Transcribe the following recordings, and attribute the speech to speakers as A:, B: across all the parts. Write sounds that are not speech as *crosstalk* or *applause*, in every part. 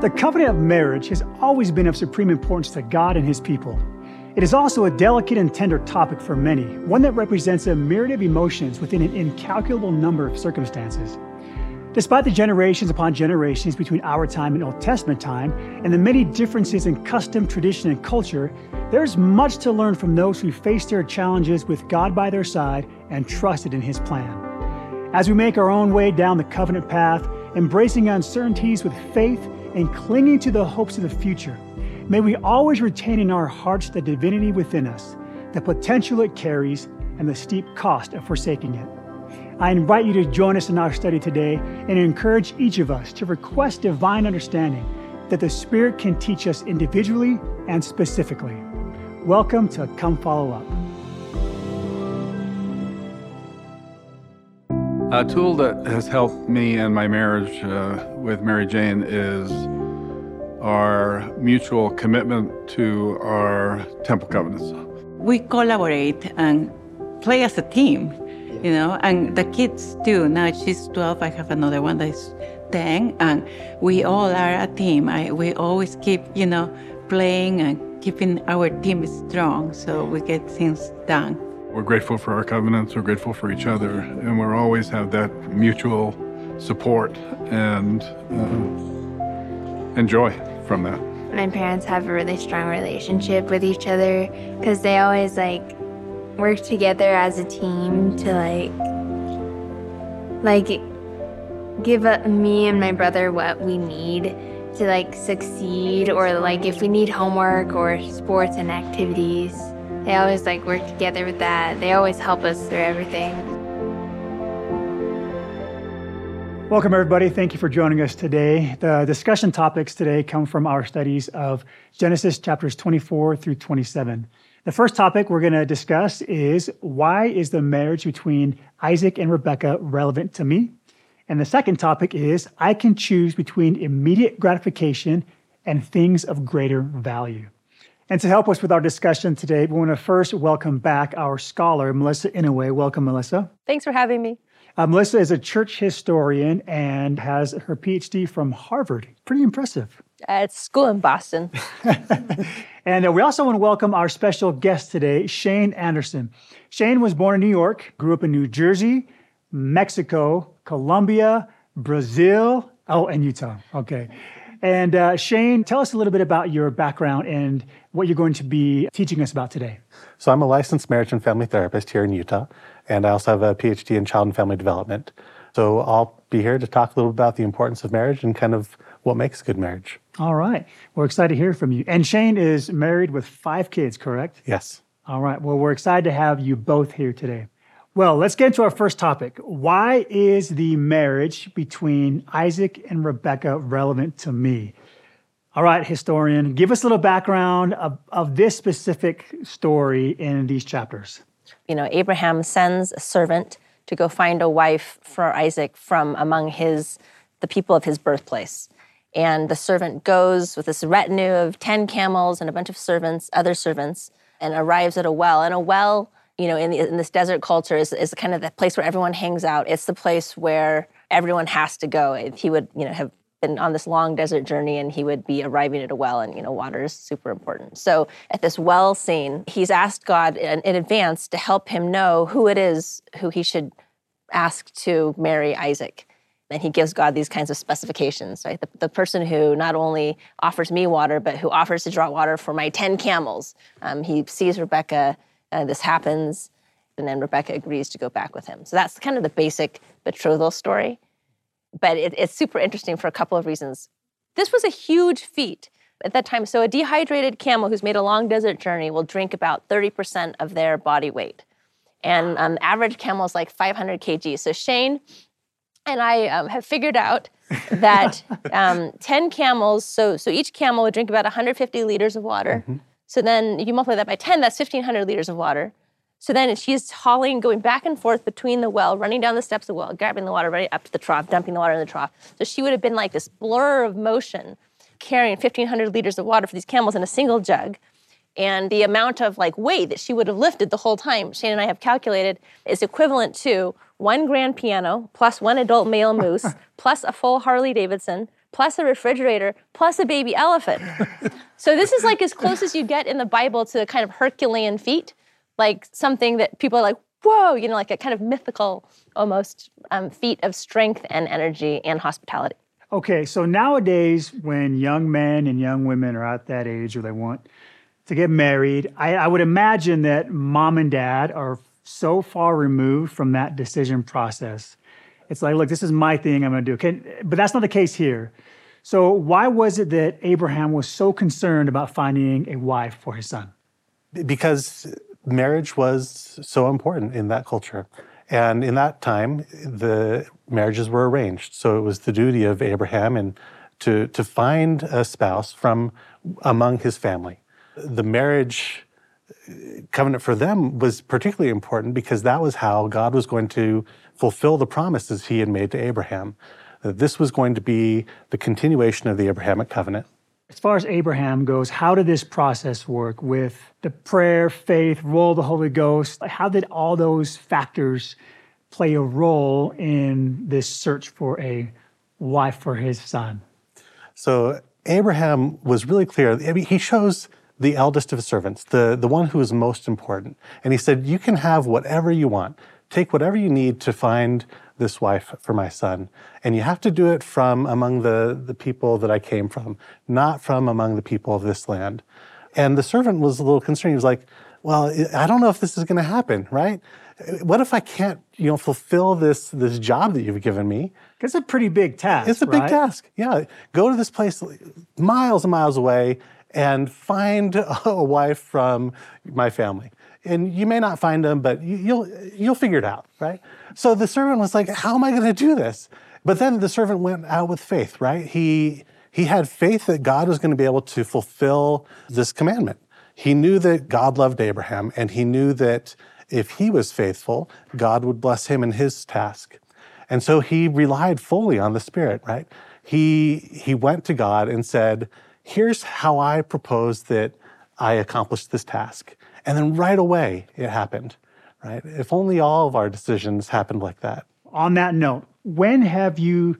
A: The covenant of marriage has always been of supreme importance to God and His people. It is also a delicate and tender topic for many, one that represents a myriad of emotions within an incalculable number of circumstances. Despite the generations upon generations between our time and Old Testament time, and the many differences in custom, tradition, and culture, there's much to learn from those who faced their challenges with God by their side and trusted in His plan. As we make our own way down the covenant path, embracing uncertainties with faith and clinging to the hopes of the future. May we always retain in our hearts the divinity within us, the potential it carries, and the steep cost of forsaking it. I invite you to join us in our study today and encourage each of us to request divine understanding that the Spirit can teach us individually and specifically. Welcome to Come Follow Up.
B: A tool that has helped me in my marriage uh, with Mary Jane is our mutual commitment to our temple covenants.
C: We collaborate and play as a team, you know, and the kids too. Now she's 12, I have another one that's 10, and we all are a team. I, we always keep, you know, playing and keeping our team strong so we get things done.
B: We're grateful for our covenants, we're grateful for each other, and we always have that mutual support and uh, enjoy from that.
D: My parents have a really strong relationship with each other because they always like work together as a team to like like give me and my brother what we need to like succeed or like if we need homework or sports and activities they always like work together with that. They always help us through everything.
A: Welcome, everybody. Thank you for joining us today. The discussion topics today come from our studies of Genesis chapters 24 through 27. The first topic we're going to discuss is why is the marriage between Isaac and Rebekah relevant to me? And the second topic is I can choose between immediate gratification and things of greater value. And to help us with our discussion today, we want to first welcome back our scholar, Melissa Inouye. Welcome, Melissa.
E: Thanks for having me.
A: Uh, Melissa is a church historian and has her PhD from Harvard. Pretty impressive.
E: At school in Boston. *laughs* *laughs*
A: and uh, we also want to welcome our special guest today, Shane Anderson. Shane was born in New York, grew up in New Jersey, Mexico, Colombia, Brazil, oh, and Utah. Okay. And uh, Shane, tell us a little bit about your background and what you're going to be teaching us about today.
F: So, I'm a licensed marriage and family therapist here in Utah, and I also have a PhD in child and family development. So, I'll be here to talk a little bit about the importance of marriage and kind of what makes a good marriage.
A: All right. We're excited to hear from you. And Shane is married with five kids, correct?
F: Yes.
A: All right. Well, we're excited to have you both here today. Well, let's get into our first topic. Why is the marriage between Isaac and Rebecca relevant to me? All right, historian, give us a little background of, of this specific story in these chapters.
E: You know, Abraham sends a servant to go find a wife for Isaac from among his the people of his birthplace. And the servant goes with this retinue of 10 camels and a bunch of servants, other servants, and arrives at a well. And a well, you know, in, the, in this desert culture is, is kind of the place where everyone hangs out. It's the place where everyone has to go. He would, you know, have been on this long desert journey and he would be arriving at a well and you know water is super important so at this well scene he's asked god in, in, advance to help him know who it is who he should ask to marry isaac and he gives god these kinds of specifications right the, the person who not only offers me water but who offers to draw water for my 10 camels um, he sees rebecca uh, this happens and then rebecca agrees to go back with him so that's kind of the basic betrothal story but it, it's super interesting for a couple of reasons. This was a huge feat at that time. So, a dehydrated camel who's made a long desert journey will drink about 30% of their body weight. And um, average camel is like 500 kg. So, Shane and I um, have figured out that *laughs* um, 10 camels, so, so each camel would drink about 150 liters of water. Mm-hmm. So, then if you multiply that by 10, that's 1,500 liters of water. So then she's hauling, going back and forth between the well, running down the steps of the well, grabbing the water right up to the trough, dumping the water in the trough. So she would have been like this blur of motion, carrying 1,500 liters of water for these camels in a single jug. And the amount of like weight that she would have lifted the whole time, Shane and I have calculated, is equivalent to one grand piano plus one adult male moose *laughs* plus a full Harley Davidson plus a refrigerator, plus a baby elephant. *laughs* so this is like as close as you get in the Bible to kind of Herculean feat, like something that people are like, whoa, you know, like a kind of mythical almost um, feat of strength and energy and hospitality.
A: Okay, so nowadays, when young men and young women are at that age where they want to get married, I, I would imagine that mom and dad are so far removed from that decision process. It's like, look, this is my thing, I'm gonna do. Okay, but that's not the case here. So, why was it that Abraham was so concerned about finding a wife for his son?
F: Because marriage was so important in that culture. And in that time, the marriages were arranged. So it was the duty of Abraham and to, to find a spouse from among his family. The marriage uh, covenant for them was particularly important because that was how God was going to fulfill the promises he had made to Abraham. That this was going to be the continuation of the Abrahamic covenant.
A: As far as Abraham goes, how did this process work with the prayer, faith, role of the Holy Ghost? How did all those factors play a role in this search for a wife for his son?
F: So Abraham was really clear. I mean, he chose the eldest of his servants, the, the one who is most important. And he said, You can have whatever you want. Take whatever you need to find this wife for my son. And you have to do it from among the, the people that I came from, not from among the people of this land. And the servant was a little concerned. He was like, Well, I don't know if this is going to happen, right? What if I can't, you know, fulfill this this job that you've given me?
A: It's a pretty big task.
F: It's a big task. Yeah. Go to this place miles and miles away and find *laughs* a wife from my family. And you may not find them, but you'll you'll figure it out, right? So the servant was like, "How am I going to do this?" But then the servant went out with faith, right? He he had faith that God was going to be able to fulfill this commandment. He knew that God loved Abraham, and he knew that if he was faithful, God would bless him in his task. And so he relied fully on the Spirit, right? He he went to God and said, here's how I propose that I accomplish this task. And then right away it happened, right? If only all of our decisions happened like that.
A: On that note, when have you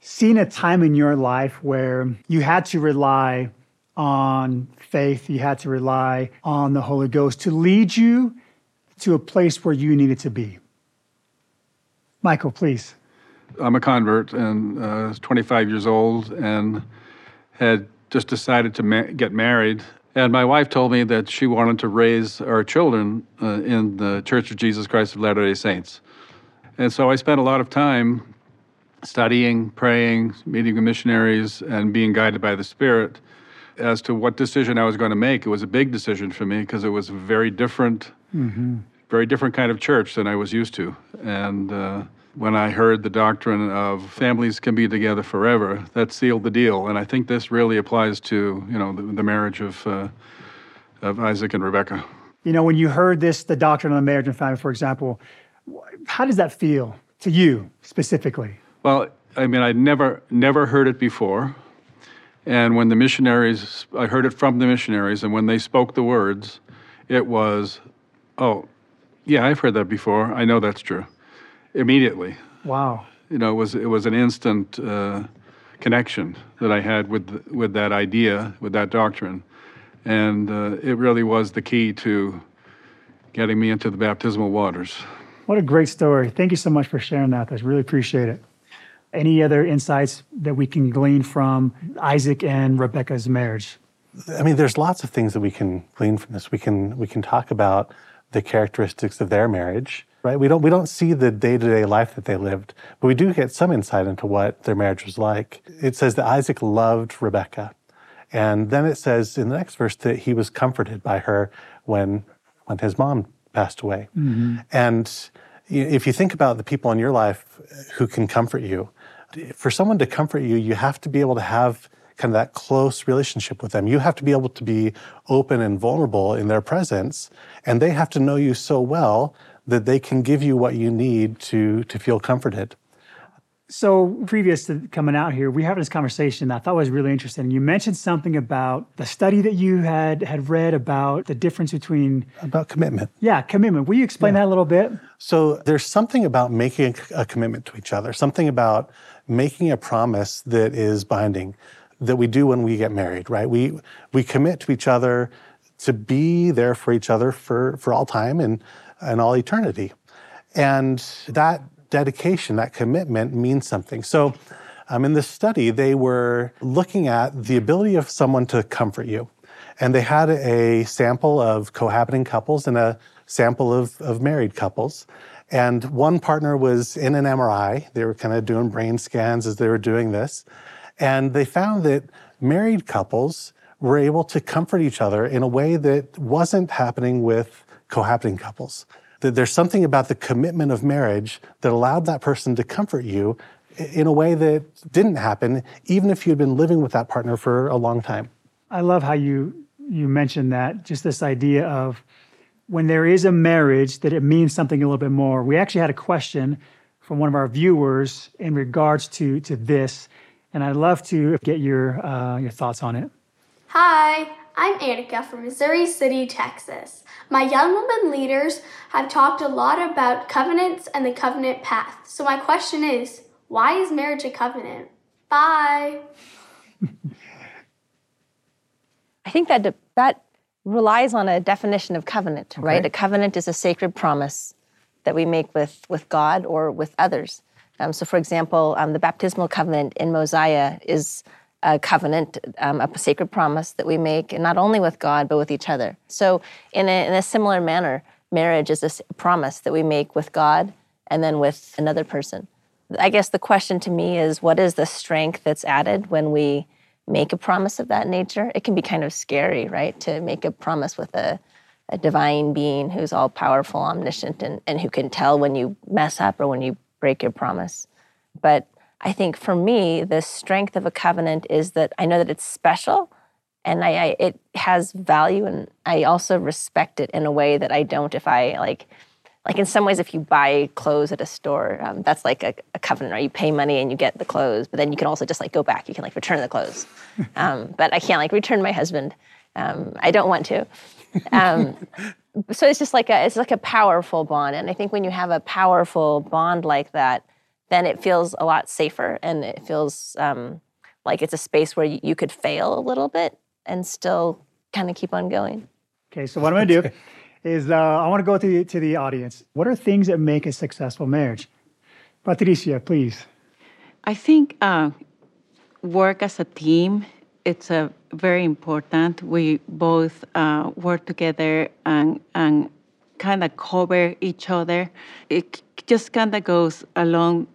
A: seen a time in your life where you had to rely on faith, you had to rely on the Holy Ghost to lead you to a place where you needed to be? Michael, please.
B: I'm a convert and uh, was 25 years old and had just decided to ma- get married. And my wife told me that she wanted to raise our children uh, in the Church of Jesus Christ of Latter day Saints. And so I spent a lot of time studying, praying, meeting with missionaries, and being guided by the Spirit as to what decision I was going to make. It was a big decision for me because it was a very different, very different kind of church than I was used to. And uh, when I heard the doctrine of families can be together forever, that sealed the deal. And I think this really applies to you know the, the marriage of uh, of Isaac and Rebecca.
A: You know, when you heard this, the doctrine of the marriage and family, for example, how does that feel to you specifically?
B: Well, I mean, I'd never never heard it before. And when the missionaries, I heard it from the missionaries, and when they spoke the words, it was, oh, yeah, I've heard that before. I know that's true. Immediately,
A: Wow.
B: you know, it was it was an instant uh, connection that I had with with that idea, with that doctrine, and uh, it really was the key to getting me into the baptismal waters.
A: What a great story. Thank you so much for sharing that. I really appreciate it. Any other insights that we can glean from Isaac and Rebecca's marriage?
F: I mean, there's lots of things that we can glean from this. We can we can talk about the characteristics of their marriage, right? We don't we don't see the day-to-day life that they lived, but we do get some insight into what their marriage was like. It says that Isaac loved Rebecca. And then it says in the next verse that he was comforted by her when when his mom passed away. Mm-hmm. And if you think about the people in your life who can comfort you, for someone to comfort you, you have to be able to have kind of that close relationship with them. You have to be able to be open and vulnerable in their presence, and they have to know you so well that they can give you what you need to, to feel comforted.
A: So, previous to coming out here, we had this conversation that I thought was really interesting. You mentioned something about the study that you had had read about the difference between,
F: About commitment.
A: yeah, commitment. Will you explain that a little bit?
F: So there's something about making a commitment to each other, something about making a promise that is binding that we do when we get married, right? We we commit to each other to be there for each other for, for all time and, and all eternity. And that dedication, that commitment means something. So um, in this study, they were looking at the ability of someone to comfort you. And they had a sample of cohabiting couples and a sample of, of married couples. And one partner was in an MRI. They were kind of doing brain scans as they were doing this. And they found that married couples were able to comfort each other in a way that wasn't happening with cohabiting couples. That there's something about the commitment of marriage that allowed that person to comfort you in a way that didn't happen, even if you'd been living with that partner for a long time.
A: I love how you you mentioned that just this idea of when there is a marriage that it means something a little bit more. We actually had a question from one of our viewers in regards to to this, and I'd love to get your uh, your thoughts on it.
G: Hi, I'm Annika from Missouri City, Texas. My young women leaders have talked a lot about covenants and the covenant path. So, my question is why is marriage a covenant? Bye. *laughs*
E: I think that de- that relies on a definition of covenant, right? A covenant is a sacred promise that we make with with God or with others. Um, so, for example, um, the baptismal covenant in Mosiah is a covenant, um, a sacred promise that we make, and not only with God but with each other. So, in a, in a similar manner, marriage is a promise that we make with God and then with another person. I guess the question to me is, what is the strength that's added when we make a promise of that nature, it can be kind of scary, right? To make a promise with a, a divine being who's all powerful, omniscient, and, and who can tell when you mess up or when you break your promise. But I think for me, the strength of a covenant is that I know that it's special and I, I it has value and I also respect it in a way that I don't if I like like in some ways if you buy clothes at a store um, that's like a, a covenant right? You pay money and you get the clothes but then you can also just like go back. You can like return the clothes. *laughs* Um, but i can't like return my husband. Um, i don't want to. Um, *laughs* so it's just like a it's like a powerful bond and i think when you have a powerful bond like that then it feels a lot safer and it feels um, like it's a space where you, you could fail a little bit and still kind of keep on going
A: Okay, so what I'm going to do *laughs* is uh, I want to go to the, to the audience. What are things that make a successful marriage? Patricia, please.
C: I think uh, work as a team it's a very important. We both uh, work together and and kind of cover each other. It just kind of goes along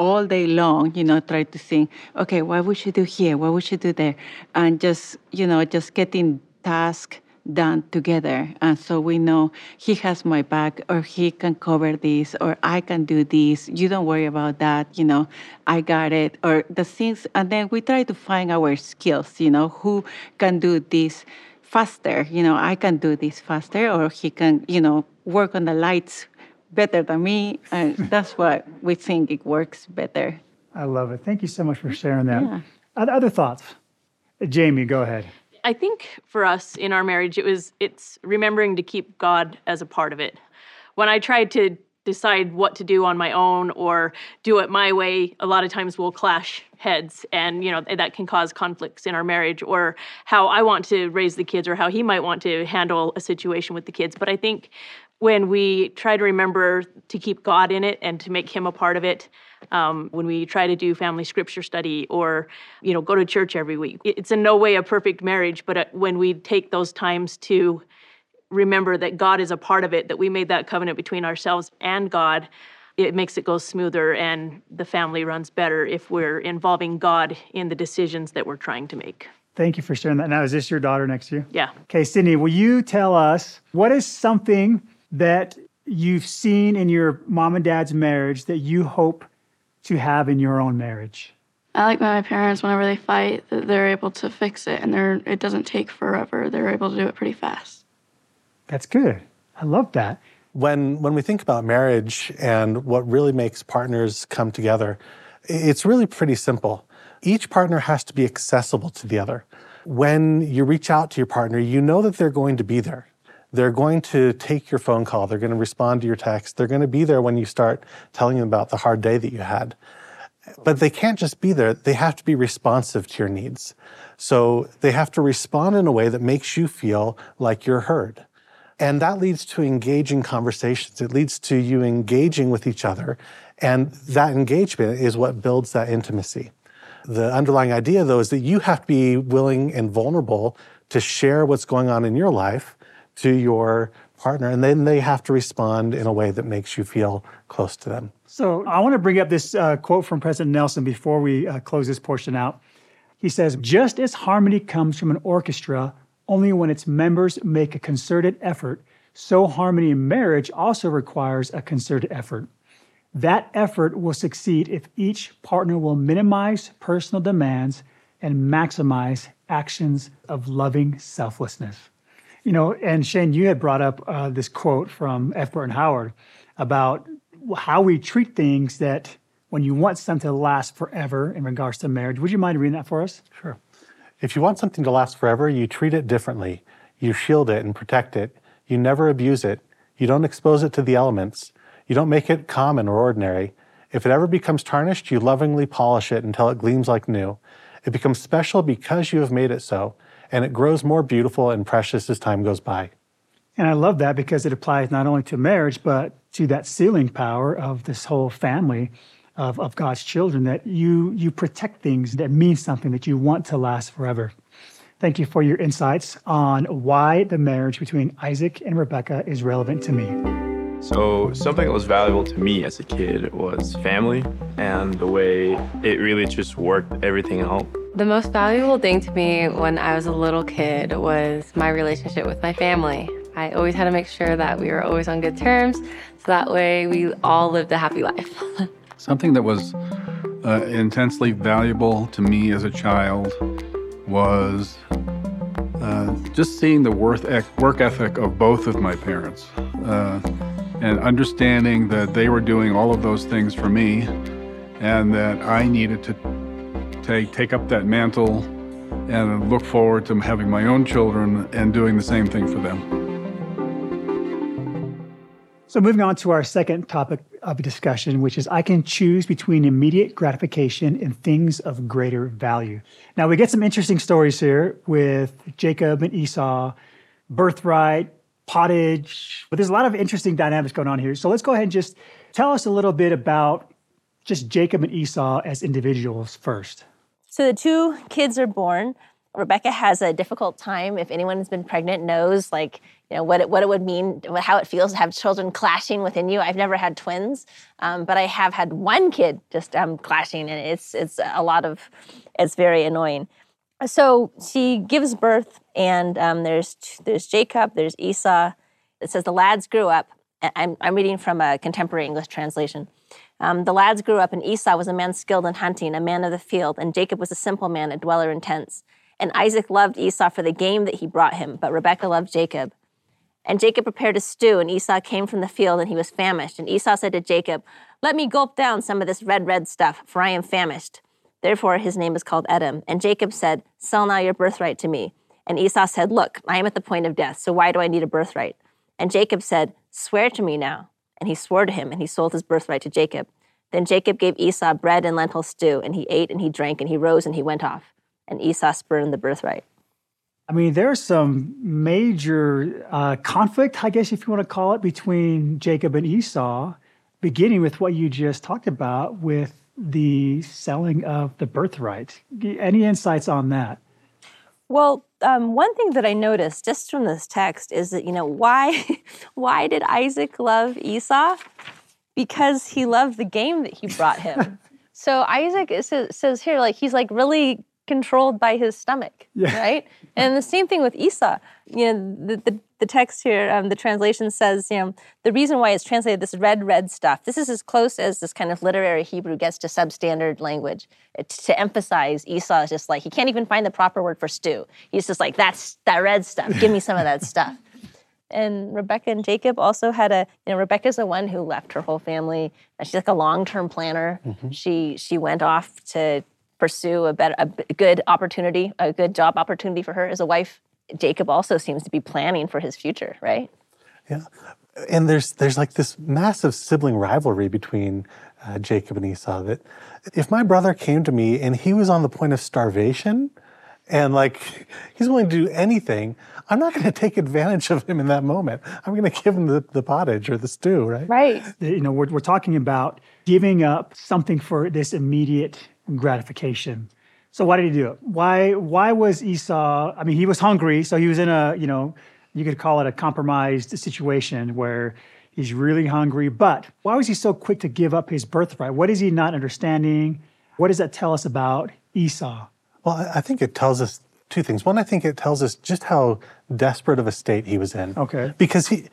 C: all day long. You know, try to think, okay, what we should do here, what we should do there, and just you know, just getting tasks done together. And so we know he has my back, or he can cover this, or I can do this. You don't worry about that. You know, I got it. Or the things, and then we try to find our skills. You know, who can do this faster? You know, I can do this faster, or he can, you know, work on the lights better than me. And that's why we think it works better.
A: I love it. Thank you so much for sharing that.
C: Yeah.
A: Other other thoughts? Jamie, go ahead.
H: I think for us in our marriage, it was it's remembering to keep God as a part of it. When I tried to decide what to do on my own or do it my way, a lot of times we'll clash heads, and you know that can cause conflicts in our marriage, or how I want to raise the kids, or how he might want to handle a situation with the kids. But I think when we try to remember to keep God in it and to make Him a part of it, um, when we try to do family scripture study or you know go to church every week, it's in no way a perfect marriage. But uh, when we take those times to remember that God is a part of it, that we made that covenant between ourselves and God, it makes it go smoother and the family runs better if we're involving God in the decisions that we're trying to make.
A: Thank you for sharing that. Now, is this your daughter next to you?
H: Yeah.
A: Okay, Sydney, will you tell us what is something that you've seen in your mom and dad's marriage that you hope to have in your own marriage?
I: I like that my parents, whenever they fight, that they're able to fix it and they're it doesn't take forever. They're able to do it pretty fast.
A: That's good. I love that.
F: when when we think about marriage and what really makes partners come together, It's really pretty simple. Each partner has to be accessible to the other. When you reach out to your partner, you know that they're going to be there. They're going to take your phone call, they're going to respond to your text, they're going to be there when you start telling them about the hard day that you had. But they can't just be there, they have to be responsive to your needs. So they have to respond in a way that makes you feel like you're heard. And that leads to engaging conversations. It leads to you engaging with each other. And that engagement is what builds that intimacy. The underlying idea, though, is that you have to be willing and vulnerable to share what's going on in your life to your partner, and then they have to respond in a way that makes you feel close to them.
A: So I want to bring up this uh, quote from President Nelson before we uh, close this portion out. He says, Just as harmony comes from an orchestra only when its members make a concerted effort, so harmony in marriage also requires a concerted effort. That effort will succeed if each partner will minimize personal demands and maximize actions of loving selflessness. You know, and Shane, you had brought up uh, this quote from F. Burton Howard about how we treat things that when you want something to last forever in regards to marriage. Would you mind reading that for us?
F: Sure. If you want something to last forever, you treat it differently. You shield it and protect it. You never abuse it. You don't expose it to the elements. You don't make it common or ordinary. If it ever becomes tarnished, you lovingly polish it until it gleams like new. It becomes special because you have made it so, and it grows more beautiful and precious as time goes by.
A: And I love that because it applies not only to marriage, but to that sealing power of this whole family of, of God's children, that you, you protect things that mean something that you want to last forever. Thank you for your insights on why the marriage between Isaac and Rebecca is relevant to me.
J: So, something that was valuable to me as a kid was family and the way it really just worked everything out.
K: The most valuable thing to me when I was a little kid was my relationship with my family. I always had to make sure that we were always on good terms so that way we all lived a happy life. *laughs*
B: Something that was uh, intensely valuable to me as a child was uh, just seeing the worth work ethic of both of my parents. Uh, and understanding that they were doing all of those things for me and that I needed to take, take up that mantle and look forward to having my own children and doing the same thing for them.
A: So, moving on to our second topic of discussion, which is I can choose between immediate gratification and things of greater value. Now, we get some interesting stories here with Jacob and Esau, birthright, pottage. But there's a lot of interesting dynamics going on here. So let's go ahead and just tell us a little bit about just Jacob and Esau as individuals first.
E: So the two kids are born. Rebecca has a difficult time. If anyone has been pregnant, knows like you know what it, what it would mean, how it feels to have children clashing within you. I've never had twins, um, but I have had one kid just um, clashing, and it's it's a lot of it's very annoying so she gives birth, and um, there's there's Jacob, there's Esau. It says the lads grew up. I'm, I'm reading from a contemporary English translation. Um, the lads grew up, and Esau was a man skilled in hunting, a man of the field, and Jacob was a simple man, a dweller in tents. And Isaac loved Esau for the game that he brought him, but Rebekah loved Jacob. And Jacob prepared a stew, and Esau came from the field, and he was famished. And Esau said to Jacob, Let me gulp down some of this red, red stuff, for I am famished. Therefore, his name is called Edom. And Jacob said, Sell now your birthright to me. And Esau said, Look, I am at the point of death, so why do I need a birthright? And Jacob said, Swear to me now. And he swore to him, and he sold his birthright to Jacob. Then Jacob gave Esau bread and lentil stew, and he ate and he drank, and he rose and he went off. And Esau spurned the birthright.
A: I mean, there's some major uh, conflict, I guess, if you want to call it, between Jacob and Esau, beginning with what you just talked about with the selling of the birthright. Any insights on that?
E: Well, um, one thing that I noticed just from this text is that you know why *laughs* why did Isaac love Esau? Because he loved the game that he brought him. *laughs* so Isaac says, says here like he's like really controlled by his stomach, yeah. *laughs* right? And the same thing with Esau. You know, the, the, the text here, um, the translation says, you know, the reason why it's translated this red, red stuff, this is as close as this kind of literary Hebrew gets to substandard language. To emphasize Esau is just like, he can't even find the proper word for stew. He's just like, that's that red stuff. Give me some of that stuff. *laughs* and Rebecca and Jacob also had a, you know, Rebecca's the one who left her whole family. And she's like a long-term planner. She she went off to pursue a better, a b- good opportunity, a good job opportunity for her as a wife. Jacob also seems to be planning for his future, right?
F: Yeah, and there's there's like this massive sibling rivalry between uh, Jacob and Esau. That if my brother came to me and he was on the point of starvation, and like he's willing to do anything, I'm not going to take advantage of him in that moment. I'm going to give him the, the pottage or the stew, right?
E: Right.
A: You know, we're, we're talking about giving up something for this immediate gratification. So why did he do it? Why why was Esau? I mean, he was hungry, so he was in a you know you could call it a compromised situation where he's really hungry. But why was he so quick to give up his birthright? What is he not understanding? What does that tell us about Esau?
F: Well, I- think it tells us two things. One, I think it tells us just how desperate of a state he was in.
A: Okay.
F: Because he,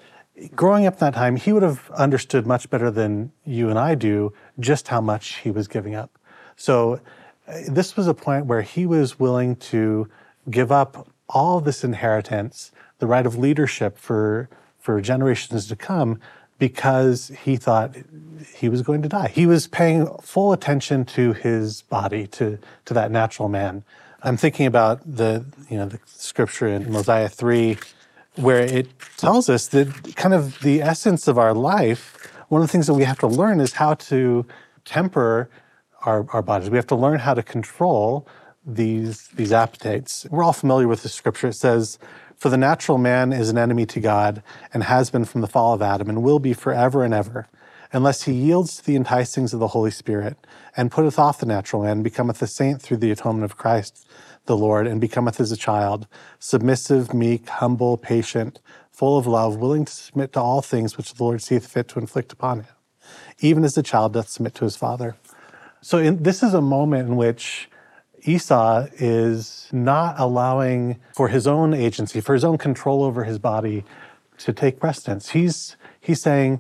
F: growing up that time, he would have understood much better than you and I do just how much he was giving up. So uh, this was a point where he was willing to give up all this inheritance, the right of leadership for for generations to come, because he thought he was going to die. He was paying full attention to his body, to to that natural man. I'm thinking about the you know the scripture in Mosiah three, where it tells us that kind of the essence of our life. One of the things that we have to learn is how to temper our, our bodies. We have to learn how to control these these appetites. We're all familiar with the scripture. It says, "For the natural man is an enemy to God, and has been from the fall of Adam, and will be forever and ever, unless he yields to the enticings of the Holy Spirit, and putteth off the natural man, becometh a saint through the atonement of Christ the Lord, and becometh as a child, submissive, meek, humble, patient, full of love, willing to submit to all things which the Lord seeth fit to inflict upon him, even as the child doth submit to his father." So in, this is a moment in which Esau is not allowing for his own agency, for his own control over his body to take precedence. He's he's saying,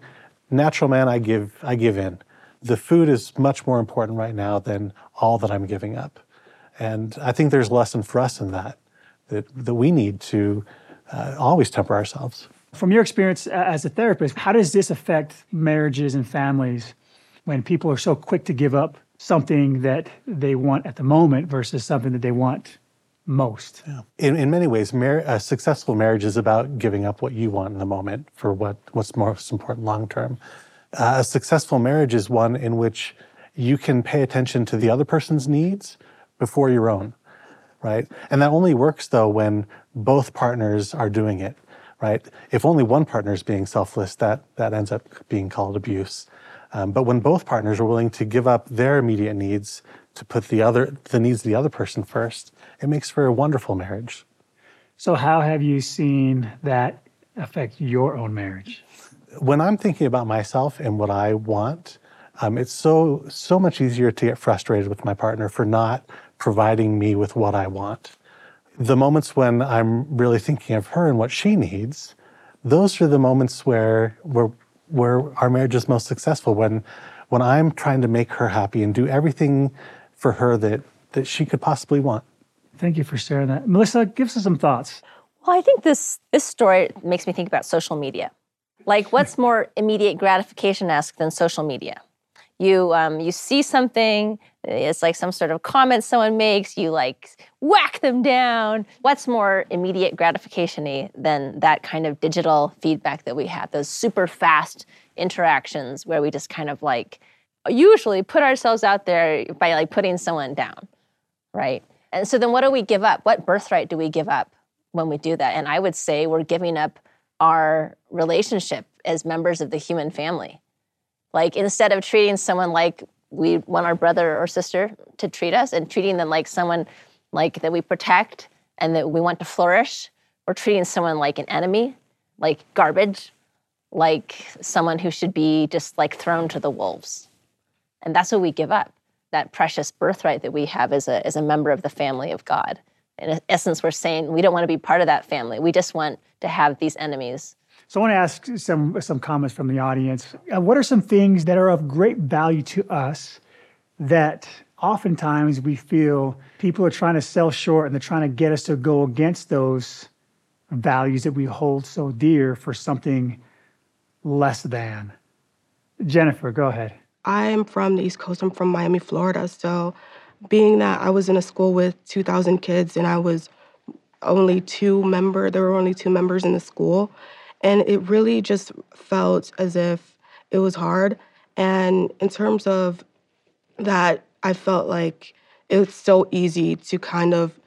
F: natural man, I give I give in. The food is much more important right now than all that I'm giving up. And I think there's a lesson for us in that, that, that we need to uh, always temper ourselves.
A: From your experience as a therapist, how does this affect marriages and families when people are so quick to give up something that they want at the moment versus something that they want most? Yeah.
F: In, in many ways, mar- a successful marriage is about giving up what you want in the moment for what, what's most important long term. Uh, a successful marriage is one in which you can pay attention to the other person's needs before your own, right? And that only works though when both partners are doing it, right? If only one partner is being selfless, that, that ends up being called abuse. Um, but when both partners are willing to give up their immediate needs to put the other the needs of the other person first, it makes for a wonderful marriage.
A: So, how have you seen that affect your own marriage?
F: when I'm thinking about myself and what I want, um, it's so so much easier to get frustrated with my partner for not providing me with what I want. The moments when I'm really thinking of her and what she needs, those are the moments where where where our marriage is most successful. When when I'm trying to make her happy and do everything for her that that she could possibly want.
A: Thank you for sharing that. Melissa, give us some thoughts.
E: Well, I think this this story makes me think about social media. Like, what's *laughs* more immediate gratification esque than social media? You um, you see something, it's like some sort of comment someone makes, you like whack them down. What's more immediate gratification than that kind of digital feedback that we have? Those super fast interactions where we just kind of like usually put ourselves out there by like putting someone down, right? And so then what do we give up? What birthright do we give up when we do that? And I would say we're giving up our relationship as members of the human family. Like instead of treating someone like we want our brother or sister to treat us and treating them like someone like that we protect and that we want to flourish, we're treating someone like an enemy, like garbage, like someone who should be just like thrown to the wolves. And that's what we give up, that precious birthright that we have as a, as a member of the family of God. In essence, we're saying we don't want to be part of that family. We just want to have these enemies.
A: So, I want to ask some some comments from the audience. Uh, what are some things that are of great value to us that oftentimes we feel people are trying to sell short and they're trying to get us to go against those values that we hold so dear for something less than. Jennifer, go ahead.
L: I am from the East Coast. I'm from Miami, Florida. So, being that I was in a school with 2,000 kids and I was only two member, there were only two members in the school, and it really just felt as if it was hard. And in terms of that, I felt like it's so easy to kind of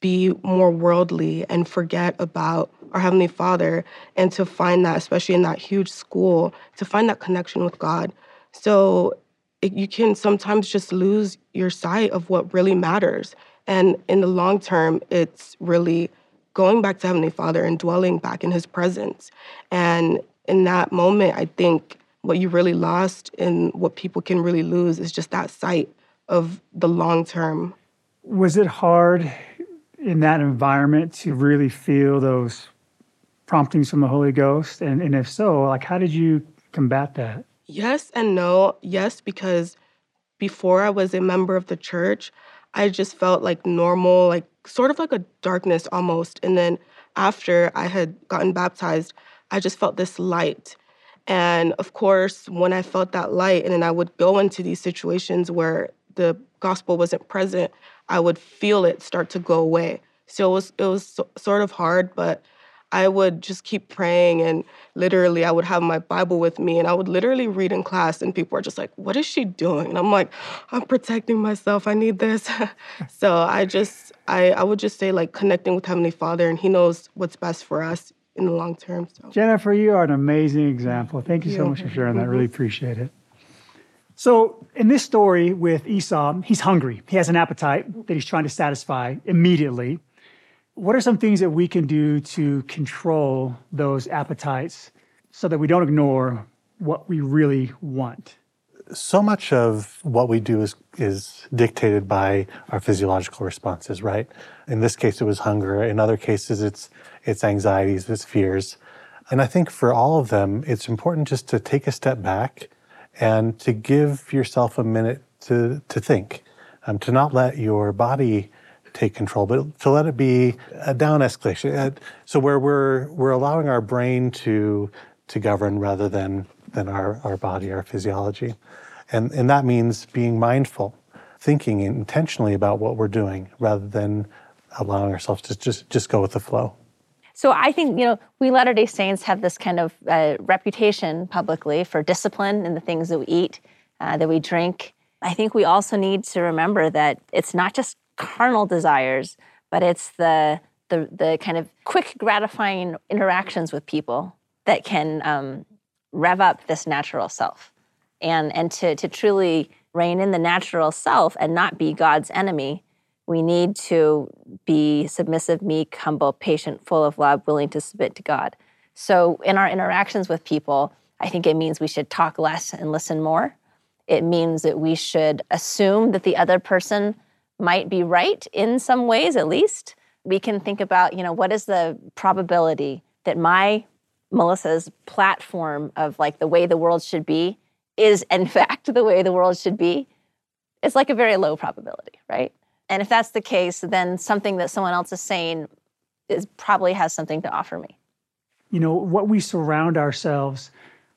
L: be more worldly and forget about our Heavenly Father and to find that, especially in that huge school, to find that connection with God. So it, you can sometimes just lose your sight of what really matters. And in the long term, it's really going back to Heavenly Father and dwelling back in His presence. And in that moment, I think what you really lost and what people can really lose is just that sight of the long term.
A: Was it hard in that environment to really feel those promptings from the Holy Ghost? And, and if so, like how did you combat that?
L: Yes and no. Yes, because before I was a member of the church, I just felt like normal, like sort of like a darkness almost. And then after I had gotten baptized, I just felt this light. And of course, when I felt that light, and then I would go into these situations where the gospel wasn't present, I would feel it start to go away. So it was it was so, sort of hard, but I would just keep praying and literally I would have my Bible with me and I would literally read in class and people are just like, "What is she doing?" And I'm like, "I'm protecting myself. I need this." *laughs* so I just I I would just say like connecting with Heavenly Father and he knows what's best for us in the long term. So
A: Jennifer, you are an amazing example. Thank you so much for sharing that. I really appreciate it. So, in this story with Esau, he's hungry. He has an appetite that he's trying to satisfy immediately. What are some things that we can do to control those appetites so that we don't ignore what we really want?
F: So much of what we do is, is dictated by our physiological responses, right? In this case, it was hunger. In other cases, it's, it's anxieties, it's fears. And I think for all of them, it's important just to take a step back and to give yourself a minute to, to think, um, to not let your body take control, but to let it be a down escalation. Uh, so where we're we're allowing our brain to to govern rather than than our, our body, our physiology. And and that means being mindful, thinking intentionally about what we're doing rather than allowing ourselves to just just go with the flow.
E: So I think, you know, we Latter day Saints have this kind of uh, reputation publicly for discipline in the things that we eat, uh, that we drink. I think we also need to remember that it's not just carnal desires, but it's the, the, the kind of quick, gratifying interactions with people that can um, rev up this natural self. And, and to, to truly rein in the natural self and not be God's enemy we need to be submissive, meek, humble, patient, full of love, willing to submit to God. So, in our interactions with people, I think it means we should talk less and listen more. It means that we should assume that the other person might be right in some ways, at least. We can think about, you know, what is the probability that my, Melissa's platform of like the way the world should be is, *laughs* in fact, the way the world should be? It's like a very low probability, right? And if that's the case, then something that someone else is saying is probably has something to offer me.
A: You know, what we surround ourselves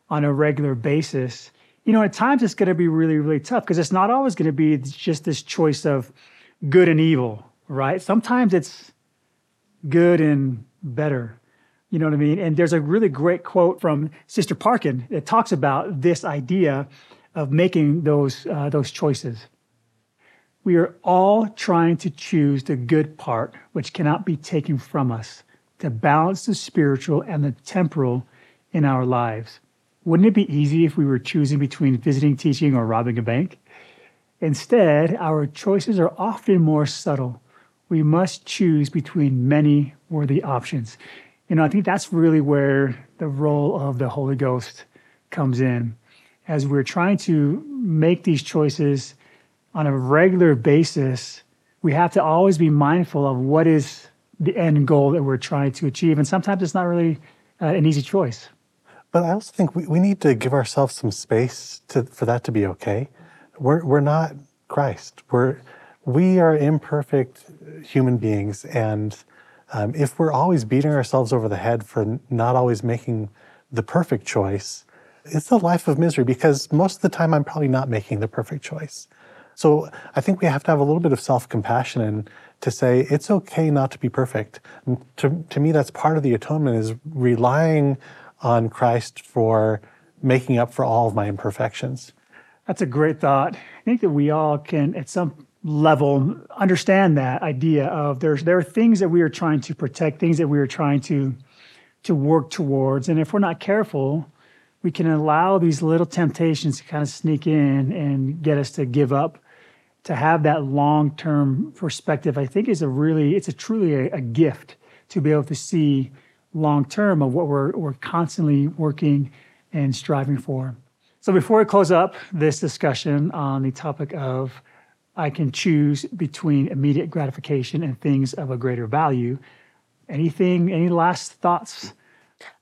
A: on a regular basis, you know, at times it's going to be really, really tough because it's not always going to be just this choice of good and evil, right? Sometimes it's good and better. You know what I mean? And there's a really great quote from Sister Parkin that talks about this idea of making those uh, those choices. We are all trying to choose the good part, which cannot be taken from us, to balance the spiritual and the temporal in our lives. Wouldn't it be easy if we were choosing between visiting teaching or robbing a bank? Instead, our choices are often more subtle. We must choose between many worthy options. You know, I think that's really where the role of the Holy Ghost comes in. As we're trying to make these choices on a regular basis, we have to always be mindful of what is the end goal that we're trying to achieve. And sometimes it's not really uh, an easy choice.
F: But I also think we, we need to give ourselves some space to, for that to be okay. We're, we're not Christ. We're, we are imperfect human beings, and Um, if we're always beating ourselves over the head for not always making the perfect choice, it's a life of misery because most of the time I'm probably not making the perfect choice. So I think we have to have a little bit of self compassion and to say it's okay not to be perfect. To, to me, that's part of the atonement is relying on Christ for making up for all of my imperfections.
A: That's a great thought. I think that we all can, at some level, understand that idea of there's there are things that we are trying to protect, things that we are trying to to work towards, and if we're not careful, we can allow these little temptations to kind of sneak in and get us to give up. To have that long-term perspective, I think, is a really, it's a truly a, a gift to be able to see long-term of what we're we're constantly working and striving for. So before we close up this discussion on the topic of I can choose between immediate gratification and things of a greater value, anything, any last thoughts?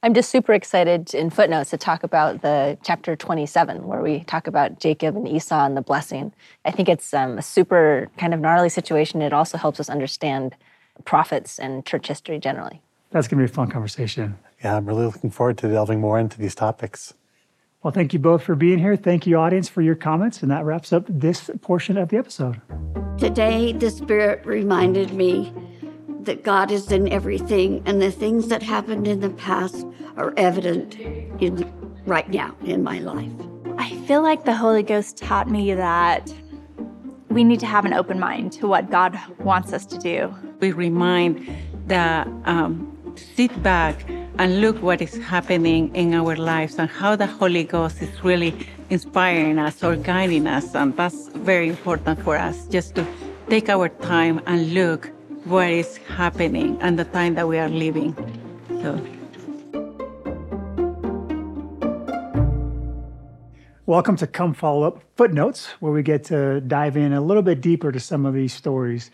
E: I'm just super excited in footnotes to talk about the chapter 27, where we talk about Jacob and Esau and the blessing. I think it's um, a super kind of gnarly situation. It also helps us understand prophets and church history generally.
A: That's going to be a fun conversation.
F: Yeah, I'm really looking forward to delving more into these topics.
A: Well, thank you both for being here. Thank you, audience, for your comments. And that wraps up this portion of the episode.
M: Today, the Spirit reminded me that God is in everything, and the things that happened in the past are evident in right now in my life.
N: I feel like the Holy Ghost taught me that we need to have an open mind to what God wants us to do.
C: We remind that um, sit back and look what is happening in our lives and how the Holy Ghost is really inspiring us or guiding us. And that's very important for us just to take our time and look what is happening and the time that we are living. So.
A: Welcome to Come Follow Up Footnotes, where we get to dive in a little bit deeper to some of these stories.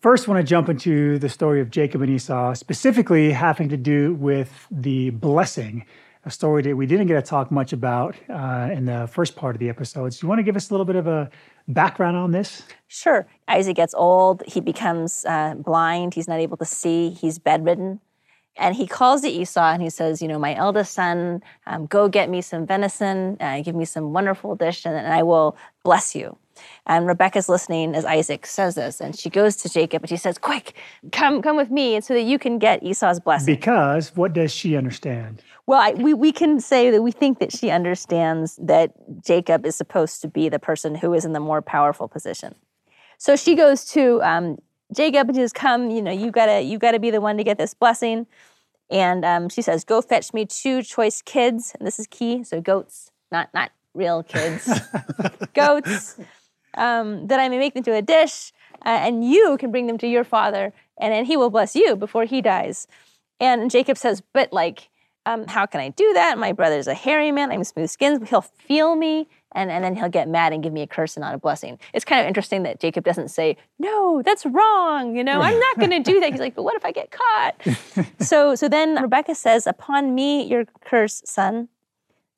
A: First, I want to jump into the story of Jacob and Esau, specifically having to do with the blessing, a story that we didn't get to talk much about uh, in the first part of the episode. Do you want to give us a little bit of a background on this?
E: Sure. Isaac gets old. He becomes uh, blind. He's not able to see. He's bedridden. And he calls to Esau and he says, You know, my eldest son, um, go get me some venison, uh, give me some wonderful dish, and, and I will bless you. And Rebecca's listening as Isaac says this, and she goes to Jacob and she says, Quick, come, come with me, and so that you can get Esau's blessing.
A: Because what does she understand?
E: Well, I, we, we can say that we think that she understands that Jacob is supposed to be the person who is in the more powerful position. So she goes to um, Jacob and she says, "Come, you know, you gotta, you gotta be the one to get this blessing." And um, she says, "Go fetch me two choice kids." And this is key. So goats, not not real kids, *laughs* goats, um, that I may make them to a dish, uh, and you can bring them to your father, and and he will bless you before he dies. And Jacob says, "But like." Um, how can I do that? My brother's a hairy man. I'm smooth skinned. He'll feel me and, and then he'll get mad and give me a curse and not a blessing. It's kind of interesting that Jacob doesn't say, No, that's wrong. You know, I'm not going to do that. He's like, But what if I get caught? *laughs* so, so then Rebecca says, Upon me, your curse, son.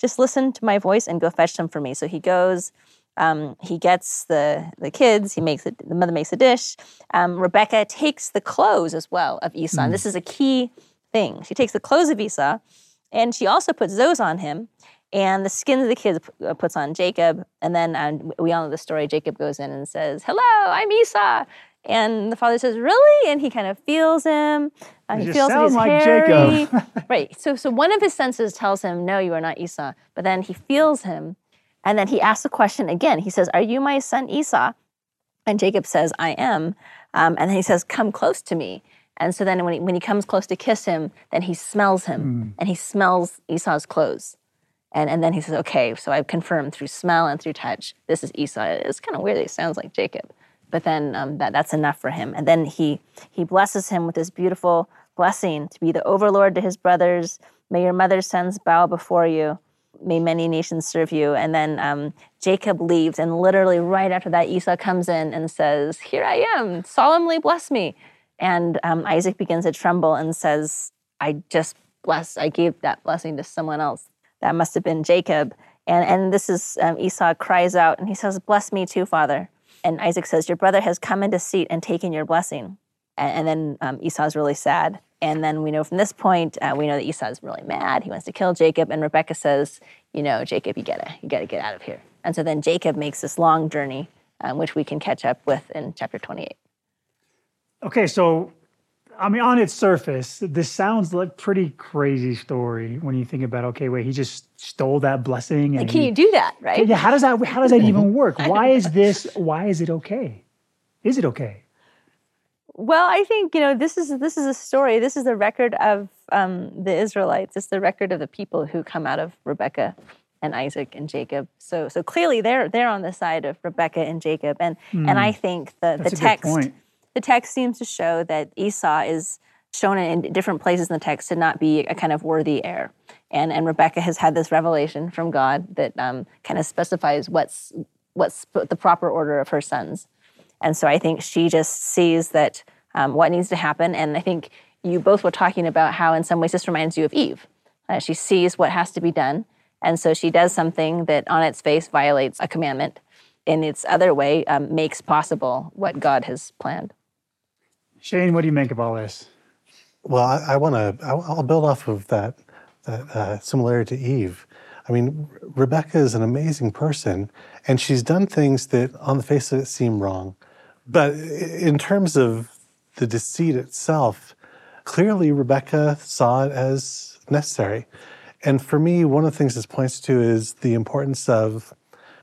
E: Just listen to my voice and go fetch them for me. So he goes. Um, he gets the the kids. He makes it. The mother makes a dish. Um, Rebecca takes the clothes as well of Esau. Mm. And this is a key thing. She takes the clothes of Esau, and she also puts those on him and the skins of the kids uh, puts on Jacob. And then um, we all know the story. Jacob goes in and says, Hello, I'm Esau. And the father says, Really? And he kind of feels him. Uh, he feels
A: sound like
E: hairy.
A: Jacob. *laughs* *laughs*
E: right. So, so one of his senses tells him, No, you are not Esau. But then he feels him. And then he asks the question again. He says, Are you my son Esau? And Jacob says, I am. Um, and then he says, Come close to me. And so then when he, when he comes close to kiss him, then he smells him
A: Mm.
E: and he smells Esau's clothes. And, and then he says, okay, so I've confirmed through smell and through touch, this is Esau. It's kind of weird It sounds like Jacob. But then um, that, that's enough for him. And then he, he blesses him with this beautiful blessing to be the overlord to his brothers. May your mother's sons bow before you. May many nations serve you. And then um, Jacob leaves, and literally right after that, Esau comes in and says, Here I am, solemnly bless me. And um, Isaac begins to tremble and says, I just blessed, I gave that blessing to someone else. That must have been Jacob. And, and this is um, Esau cries out and he says, Bless me too, Father. And Isaac says, Your brother has come into seat and taken your blessing. And, and then um, Esau's really sad. And then we know from this point, uh, we know that Esau's really mad. He wants to kill Jacob. And Rebecca says, you know, Jacob, you gotta, you gotta get out of here. And so then Jacob makes this long journey, um, which we can catch up with in chapter 28.
A: Okay, so I mean, on its surface, this sounds like pretty crazy story when you think about. Okay, wait, he just stole that blessing. And
E: Like, can
A: he-
E: you do that, right?
A: Yeah, how does that? How does that even *laughs* work? Why is this? Why is it okay? Is it okay?
E: Well, I think you know this is this is a story. This is the record of um, the Israelites. It's the record of the people who come out of Rebecca and Isaac and Jacob. So so clearly they're they're on the side of Rebecca and Jacob. And and
A: Hmm.
E: I think the
A: That's
E: the text the text seems to show that Esau is shown in different places in the text to not be a kind of worthy heir. And and Rebecca has had this revelation from God that um, kind of specifies what's what's the proper order of her sons. And so I think she just sees that um, what needs to happen. And I think you both were talking about how, in some ways, this reminds you of Eve. Uh, she sees what has to be done. And so she does something that, on its face, violates a commandment. In its other way, um, makes possible what God has planned.
A: Shane, what do you make of all this?
F: Well, I, I want to. I'll build off of that that uh, similarity to Eve. I mean, Rebecca is an amazing person, and she's done things that, on the face of it, seem wrong. But in terms of the deceit itself, clearly Rebecca saw it as necessary. And for me, one of the things this points to is the importance of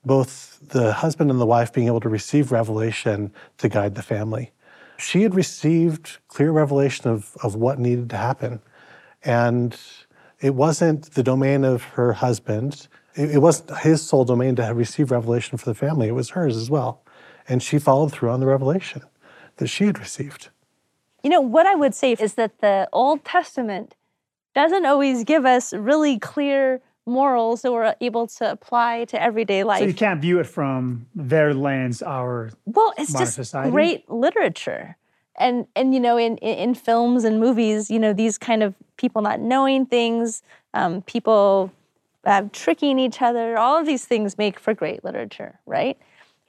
F: both the husband and the wife being able to receive revelation to guide the family. She had received clear revelation of, of what needed to happen. And it wasn't the domain of her husband, it, it wasn't his sole domain to have received revelation for the family, it was hers as well. And she followed through on the revelation that she had received.
E: You know, what I would say is that the Old Testament doesn't always give us really clear morals that we're able to apply to everyday life.
A: So you can't view it from their lens, our
E: Well, it's
A: modern
E: just
A: society.
E: great literature. And and you know, in, in in films and movies, you know, these kind of people not knowing things, um, people uh, tricking each other, all of these things make for great literature, right?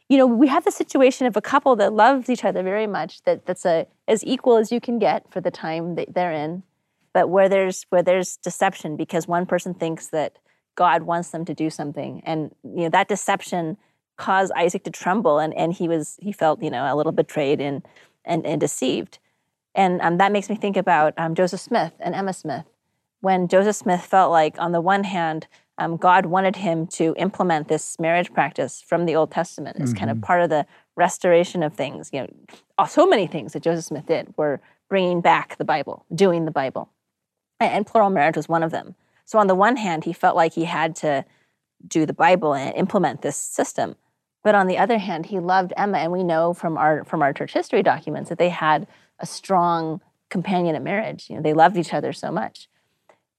E: You know, we have the situation of a couple that loves each other very much, that that's a as equal as you can get for the time that they're in, but where there's where there's deception because one person thinks that God wants them to do something, and you know that deception caused Isaac to tremble, and and he was he felt you know a little betrayed and and, and deceived, and um, that makes me think about um, Joseph Smith and Emma Smith, when Joseph Smith felt like on the one hand um, God wanted him to implement this marriage practice from the Old Testament as kind of
O: Mhm.
E: part of the restoration of things. You know, so many things that Joseph Smith did were bringing back the Bible, doing the Bible, and, and plural marriage was one of them. So on the one hand, he felt like he had to do the Bible and implement this system. But on the other hand, he loved Emma, and we know from our from our church history documents that they had a strong companion in marriage. You know, they loved each other so much.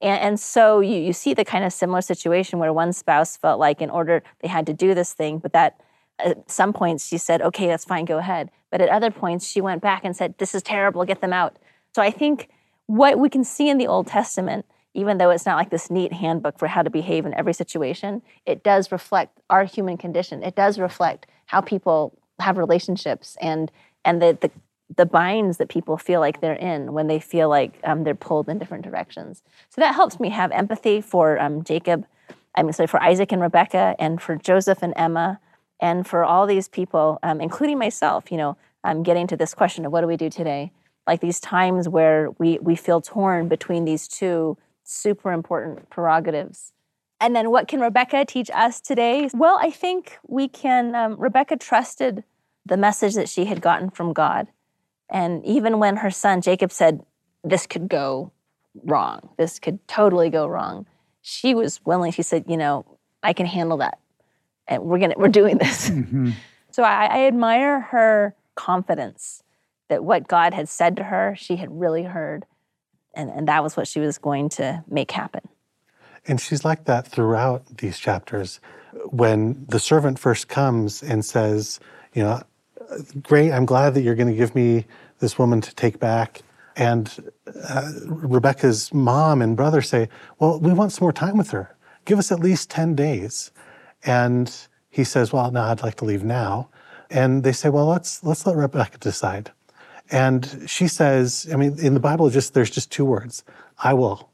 E: And, and so you, you see the kind of similar situation where one spouse felt like in order they had to do this thing, but that at some points she said, okay, that's fine, go ahead. But at other points she went back and said, this is terrible, get them out. So I think what we can see in the Old Testament, even though it's not like this neat handbook for how to behave in every situation, it does reflect our human condition. It does reflect how people have relationships and and the the, the binds that people feel like they're in when they feel like um, they're pulled in different directions. So that helps me have empathy for um, Jacob, I mean, sorry, for Isaac and Rebecca, and for Joseph and Emma, and for all these people, um, including myself. You know, I'm getting to this question of what do we do today? Like these times where we we feel torn between these two super important prerogatives. And then what can Rebecca teach us today? Well, I think we can. Um, Rebecca trusted the message that she had gotten from God. And even when her son Jacob said, This could go wrong, this could totally go wrong, she was willing. She said, You know, I can handle that. And we're gonna we're doing this. *laughs* Mm-hmm. So I, I admire her confidence that what God had said to her, she had really heard. And, and that was what she was going to make happen.
F: And she's like that throughout these chapters. When the servant first comes and says, you know, great, I'm glad that you're going to give me this woman to take back. And uh, Rebecca's mom and brother say, well, we want some more time with her. Give us at least 10 days. And he says, well, no, I'd like to leave now. And they say, well, let's, let's let Rebecca decide. And she says, I mean, in the Bible, just there's just two words: "I will,"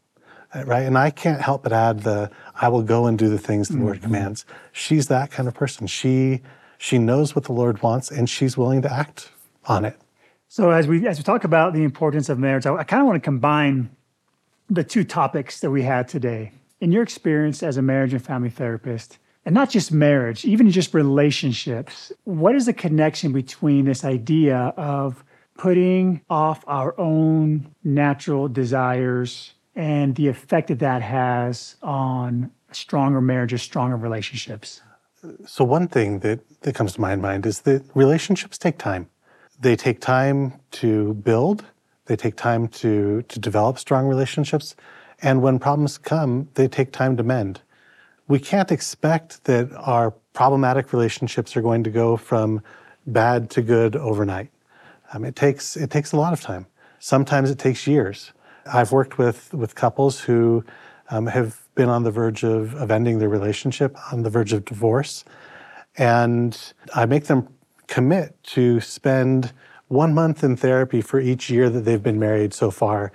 F: uh, right? And I can't help but add the "I will go and do the things the Lord commands." She's that kind of person. She she knows what the Lord wants, and she's willing to act on it.
A: So as we as we talk about the importance of marriage, I, I kind of want to combine the two topics that we had today. In your experience as a marriage and family therapist, and not just marriage, even just relationships, what is the connection between this idea of putting off our own natural desires and the effect that that has on stronger marriages, stronger relationships?
F: So one thing that, that comes to my mind is that relationships take time. They take time to build, they take time to, to develop strong relationships, and when problems come, they take time to mend. We can't expect that our problematic relationships are going to go from bad to good overnight. Um, it takes it takes a lot of time. Sometimes it takes years. I've worked with with couples who um, have been on the verge of, of ending their relationship, on the verge of divorce, and I make them commit to spend one month in therapy for each year that they've been married so far,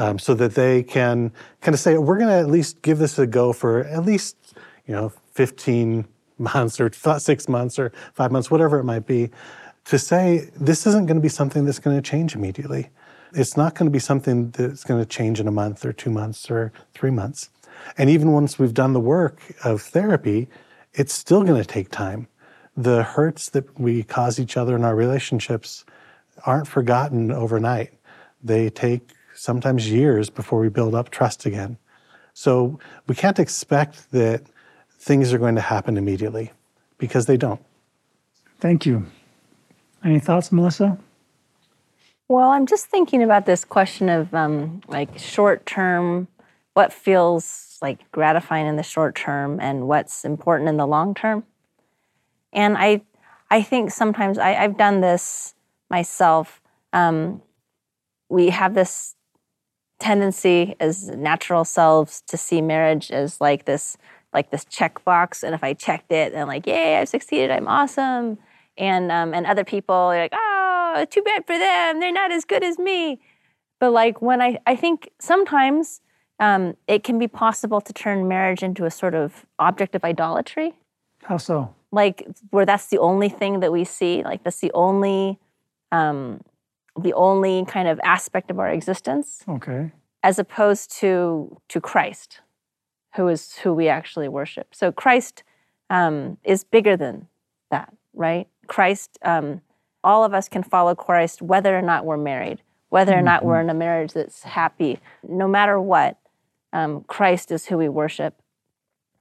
F: um, so that they can kind of say, we're going to at least give this a go for at least, you know, 15 months or six months or five months, whatever it might be, to say this isn't going to be something that's going to change immediately. It's not going to be something that's going to change in a month or two months or three months. And even once we've done the work of therapy, it's still going to take time. The hurts that we cause each other in our relationships aren't forgotten overnight. They take sometimes years before we build up trust again. So we can't expect that things are going to happen immediately because they don't.
A: Thank you. Any thoughts, Melissa?
E: Well, I'm just thinking about this question of um, like short term, what feels like gratifying in the short term and what's important in the long term. And I, I think sometimes I, I've done this myself. Um, we have this tendency as natural selves to see marriage as like this, like this checkbox. And if I checked it, and like, yay, I've succeeded, I'm awesome. And um, and other people are like, oh, too bad for them, they're not as good as me. But like when I, I think sometimes um, it can be possible to turn marriage into a sort of object of idolatry.
A: How so?
E: like where that's the only thing that we see like that's the only um the only kind of aspect of our existence.
A: Okay.
E: as opposed to to christ who is who we actually worship. So christ um, is bigger than that right? Christ um, all of us can follow christ whether or not we're married whether or not we're in a marriage that's happy no matter what um, christ is who we worship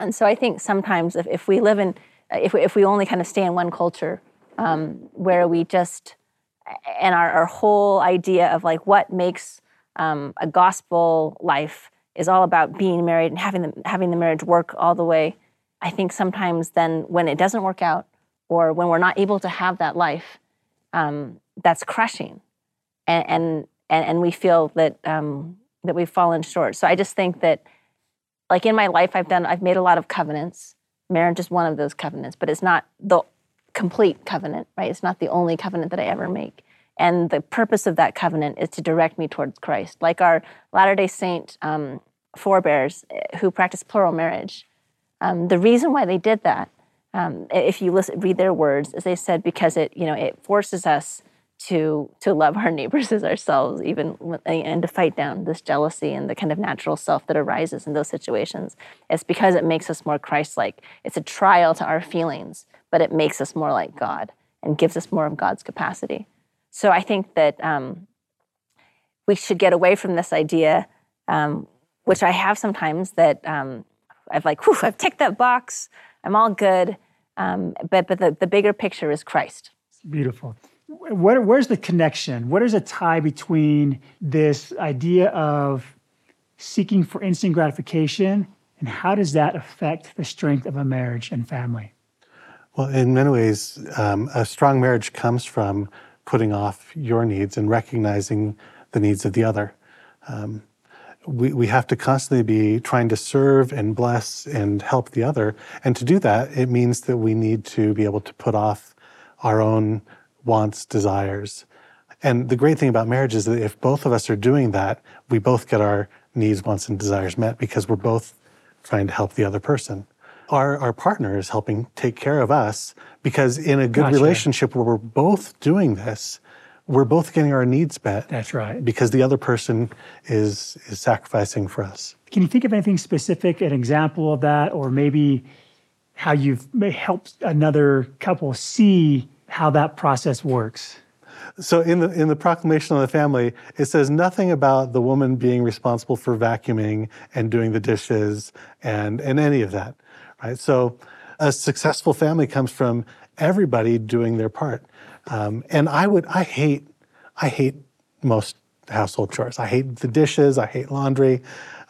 E: and so I think sometimes if, if we live in, if we, if we only kind of stay in one culture um, where we just, and our, our whole idea of like what makes um, a gospel life is all about being married and having the, having the marriage work all the way. I think sometimes then when it doesn't work out or when we're not able to have that life, um, that's crushing. And, and, and, we feel that, um, that we've fallen short. So I just think that like in my life i've done i've made a lot of covenants. Marriage is one of those covenants but it's not the complete covenant right? It's not the only covenant that i ever make. And the purpose of that covenant is to direct me towards christ. Like our latter day saint um, forebears eh, who practice plural marriage um, the reason why they did that um, if you listen, read their words is they said because it you know it forces us to to love our neighbors as ourselves even and to fight down this jealousy and the kind of natural self that arises in those situations. It's because it makes us more christ-like. It's a trial to our feelings but it makes us more like god and gives us more of god's capacity. So i think that um, we should get away from this idea um, which i have sometimes that um, i've like whew, i've ticked that box. I'm all good. Um, but but the, the bigger picture is christ.
A: Beautiful. What, where's the connection? What is a tie between this idea of seeking for instant gratification and how does that affect the strength of a marriage and family?
F: Well, in many ways, um, a strong marriage comes from putting off your needs and recognizing the needs of the other. Um, we, we have to constantly be trying to serve and bless and help the other. And to do that, it means that we need to be able to put off our own wants, desires. And the great thing about marriage is that if both of us are doing that, we both get our needs, wants, and desires met because we're both trying to help the other person. Our, our partner is helping take care of us because in a good
A: Gotcha.
F: relationship where we're both doing this, we're both getting our needs met.
A: That's right.
F: Because the other person is is sacrificing for us.
A: Can you think of anything specific, an example of that, or maybe how you've helped another couple see how that process works?
F: So in the in the proclamation of the family, it says nothing about the woman being responsible for vacuuming and doing the dishes and and any of that, right? So a successful family comes from everybody doing their part. Um, and I would I hate I hate most household chores. I hate the dishes. I hate laundry,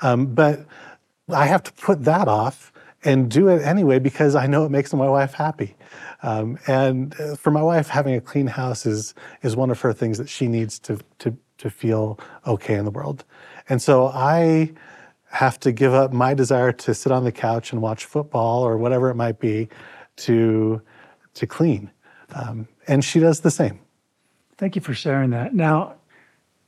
F: um, but I have to put that off and do it anyway because I know it makes my wife happy. Um, and uh, for my wife, having a clean house is is one of her things that she needs to to to feel okay in the world. And so I have to give up my desire to sit on the couch and watch football or whatever it might be to to clean. Um, and she does the same.
A: Thank you for sharing that. Now,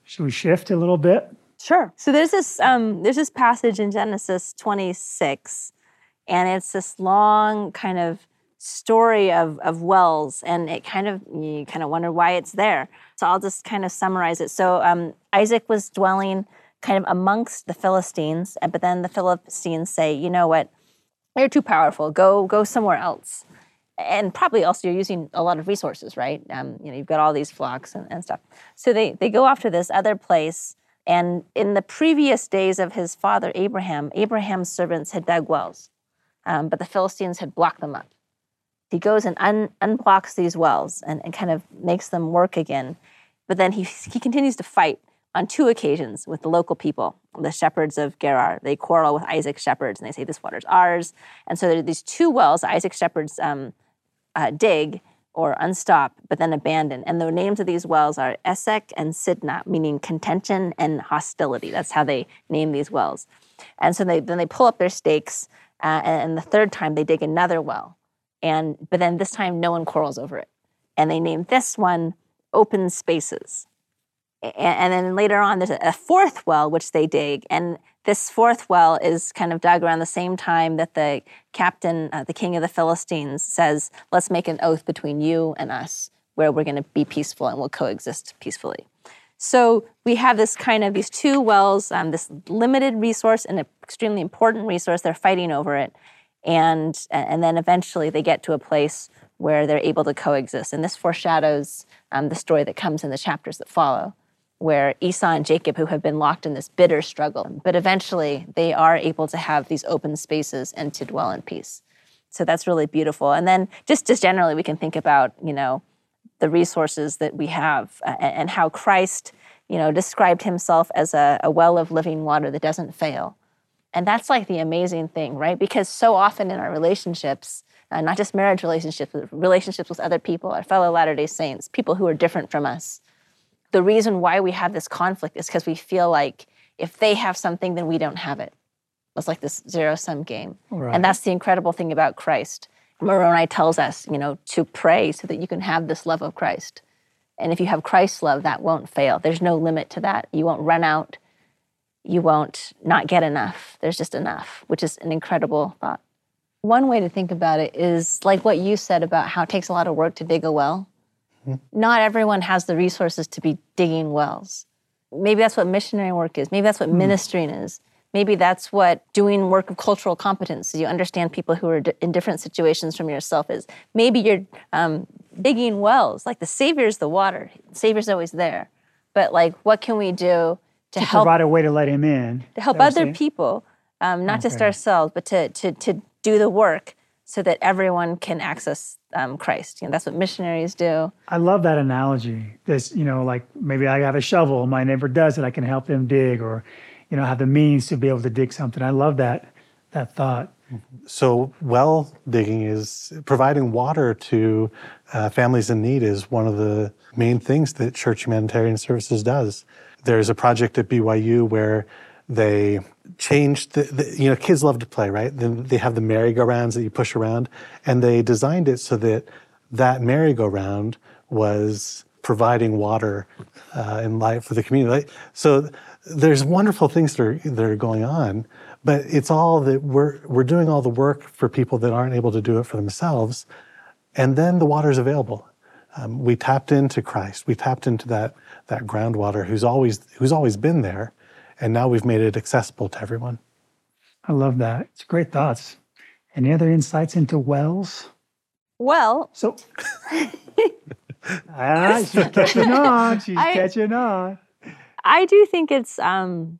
A: should we shift a little bit?
E: Sure. So there's this um, there's this passage in Genesis 26, and it's this long kind of story of of wells, and it kind of you kind of wonder why it's there. So I'll just kind of summarize it. So um, Isaac was dwelling kind of amongst the Philistines, but then the Philistines say, you know what, you're too powerful. Go go somewhere else. And probably also you're using a lot of resources, right? Um, you know, you've got all these flocks and, and stuff. So they they go off to this other place. And in the previous days of his father Abraham, Abraham's servants had dug wells, um, but the Philistines had blocked them up. He goes and un- unblocks these wells and, and kind of makes them work again. But then he, he continues to fight on two occasions with the local people, the shepherds of Gerar. They quarrel with Isaac's shepherds and they say, This water's ours. And so there are these two wells Isaac's shepherds um, uh, dig or unstop, but then abandon. And the names of these wells are Esek and Sitnah, meaning contention and hostility. That's how they name these wells. And so they, then they pull up their stakes, uh, and the third time they dig another well. And but then this time no one quarrels over it, and they name this one Open Spaces. A- And then later on, there's a fourth well which they dig, and this fourth well is kind of dug around the same time that the captain, uh, the king of the Philistines, says, "Let's make an oath between you and us, where we're going to be peaceful and we'll coexist peacefully." So we have this kind of these two wells, um, this limited resource and an extremely important resource. They're fighting over it, and and then eventually they get to a place where they're able to coexist. And this foreshadows um, the story that comes in the chapters that follow, where Esau and Jacob, who have been locked in this bitter struggle, but eventually they are able to have these open spaces and to dwell in peace. So that's really beautiful. And then just just generally, we can think about you know the resources that we have uh, and, how Christ you know described himself as a, a well of living water that doesn't fail. And that's like the amazing thing, right? Because so often in our relationships, uh, not just marriage relationships, but relationships with other people, our fellow Latter day Saints, people who are different from us, the reason why we have this conflict is because we feel like if they have something, then we don't have it. It's like this zero sum game.
A: Right.
E: And that's the incredible thing about Christ. Moroni tells us, you know, to pray so that you can have this love of Christ. And if you have Christ's love, that won't fail. There's no limit to that. You won't run out. You won't not get enough. There's just enough, which is an incredible thought. One way to think about it is like what you said about how it takes a lot of work to dig a well. Mm-hmm. Not everyone has the resources to be digging wells. Maybe that's what missionary work is. Maybe that's what hmm. ministering is. Maybe that's what doing work of cultural competence. You understand people who are di- in different situations from yourself is. Maybe you're um, digging wells. Like the Savior's the water. The Savior's always there. But like, what can we do to,
A: To
E: help
A: provide a way to let him in.
E: to help
A: Is that what
E: other people, um, not just ourselves, but to, to, to do the work so that everyone can access um, Christ. You know, that's what missionaries do.
A: I love that analogy. This, you know, like maybe I have a shovel, my neighbor does it, I can help them dig, or, you know, have the means to be able to dig something. I love that that thought.
F: So, well digging is providing water to uh, families in need is one of the main things that Church Humanitarian Services does. There's a project at BYU where they changed the, the you know kids love to play right then they have the merry-go-rounds that you push around and they designed it so that that merry-go-round was providing water uh, and light for the community. So there's wonderful things that are, that are going on, but it's all that we're, we're doing all the work for people that aren't able to do it for themselves. And then the water is available. Um, we tapped into Christ. We tapped into that, that groundwater who's always, who's always been there. And now we've made it accessible to everyone.
A: I love that. It's great thoughts. Any other insights into wells?
E: Well,
A: so *laughs* ah, she's *laughs* catching on. She's
E: I-
A: catching on.
E: I do think it's, um,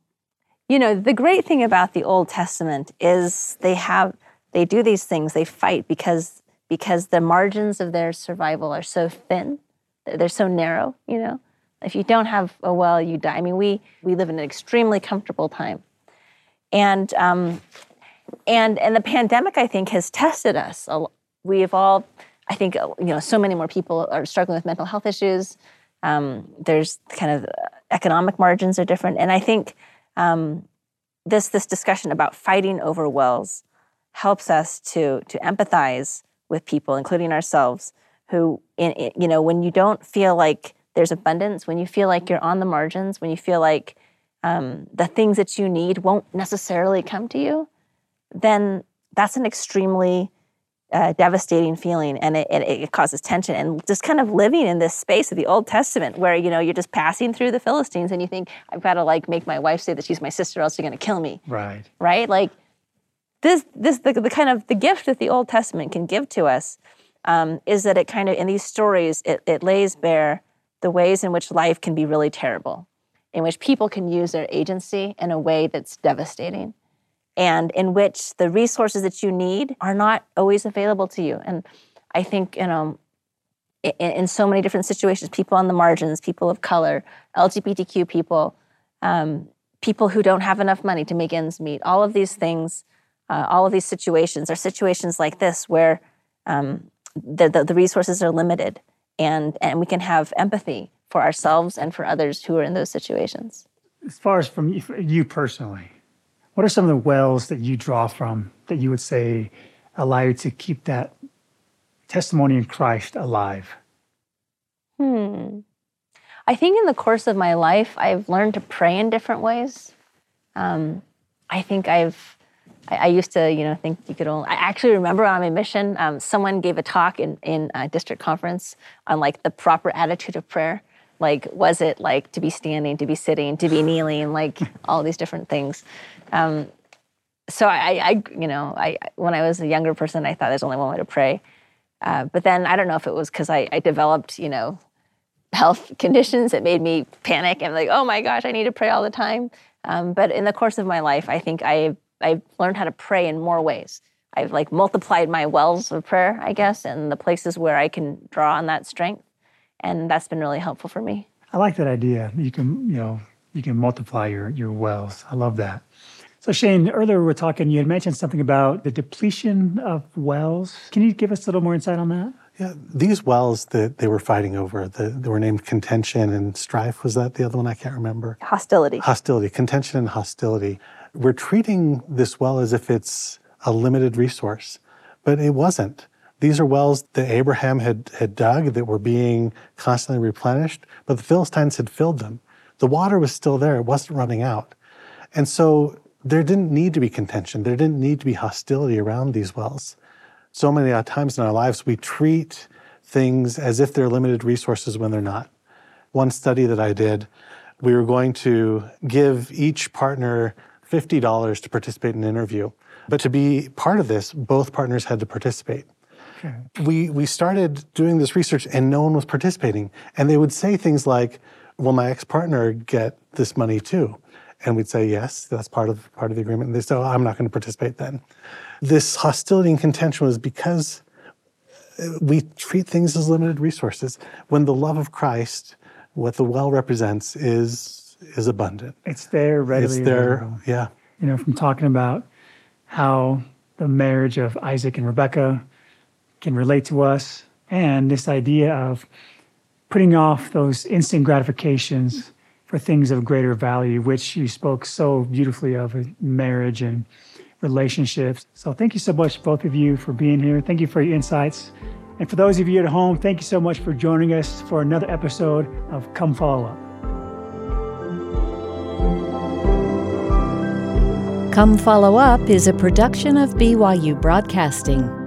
E: you know, the great thing about the Old Testament is they have, they do these things. They fight because because the margins of their survival are so thin. They're so narrow. You know, if you don't have a well, you die. I mean, we we live in an extremely comfortable time, and um, and and the pandemic, I think, has tested us. We have all, I think, uh, you know, so many more people are struggling with mental health issues. Um, there's kind of uh, economic margins are different, and I think um, this this discussion about fighting over wells helps us to to empathize with people, including ourselves, who, in, in- you know, when you don't feel like there's abundance, when you feel like you're on the margins, when you feel like um, the things that you need won't necessarily come to you, then that's an extremely uh, devastating feeling, and it, it, it causes tension. And just kind of living in this space of the Old Testament, where you know you're just passing through the Philistines, and you think I've got to like make my wife say that she's my sister, or else you're going to kill me
A: Right.
E: right? Like this, this the, the kind of the gift that the Old Testament can give to us um, is that it kind of in these stories it, it lays bare the ways in which life can be really terrible, in which people can use their agency in a way that's devastating, and in which the resources that you need are not always available to you. And I think you know in, in so many different situations, people on the margins, people of color, LGBTQ people, um, people who don't have enough money to make ends meet, all of these things, uh, all of these situations are situations like this where um, the, the, the resources are limited and, and we can have empathy for ourselves and for others who are in those situations.
A: As far as from you- you personally, what are some of the wells that you draw from that you would say allow you to keep that testimony in Christ alive?
E: Hmm. I think in the course of my life, I've learned to pray in different ways. Um, I think I've, I, I used to, you know, think you could only, I actually remember on my mission, um, someone gave a talk in, in a district conference on like the proper attitude of prayer. Like, was it like to be standing, to be sitting, to be kneeling, like all these different things. Um, so I, I, you know, I when I was a younger person, I thought there's only one way to pray. Uh, but then I don't know if it was because I, I developed, you know, health *laughs* conditions that made me panic and like, oh my gosh, I need to pray all the time. Um, but in the course of my life, I think I've I've learned how to pray in more ways. I've like multiplied my wells of prayer, I guess, and the places where I can draw on that strength, and that's been really helpful for me.
A: I like that idea. You can, you know, you can multiply your your wells. I love that. So Shane, earlier we were talking. You had mentioned something about the depletion of wells. Can you give us a little more insight on that?
F: Yeah, these wells that they were fighting over, the, they were named contention and strife. Was that the other one? I can't remember.
E: Hostility.
F: Hostility, contention and hostility. We're treating this well as if it's a limited resource, but it wasn't. These are wells that Abraham had, had dug that were being constantly replenished, but the Philistines had filled them. The water was still there, it wasn't running out. And so there didn't need to be contention, there didn't need to be hostility around these wells. So many uh, times in our lives, we treat things as if they're limited resources when they're not. One study that I did, we were going to give each partner $50 to participate in an interview. But to be part of this, both partners had to participate. We, we started doing this research and no one was participating. And they would say things like, Will my ex partner get this money too? And we'd say, Yes, that's part of, part of the agreement. And they said, oh, I'm not going to participate then. This hostility and contention was because uh, we treat things as limited resources when the love of Christ, what the well represents, is is abundant.
A: It's there readily.
F: It's there,
A: available.
F: yeah.
A: You know, from talking about how the marriage of Isaac and Rebecca can relate to us, and this idea of putting off those instant gratifications for things of greater value, which you spoke so beautifully of uh, marriage and relationships. So thank you so much, both of you, for being here. Thank you for your insights. And for those of you at home, thank you so much for joining us for another episode of Come Follow Up.
O: Come Follow Up is a production of BYU Broadcasting.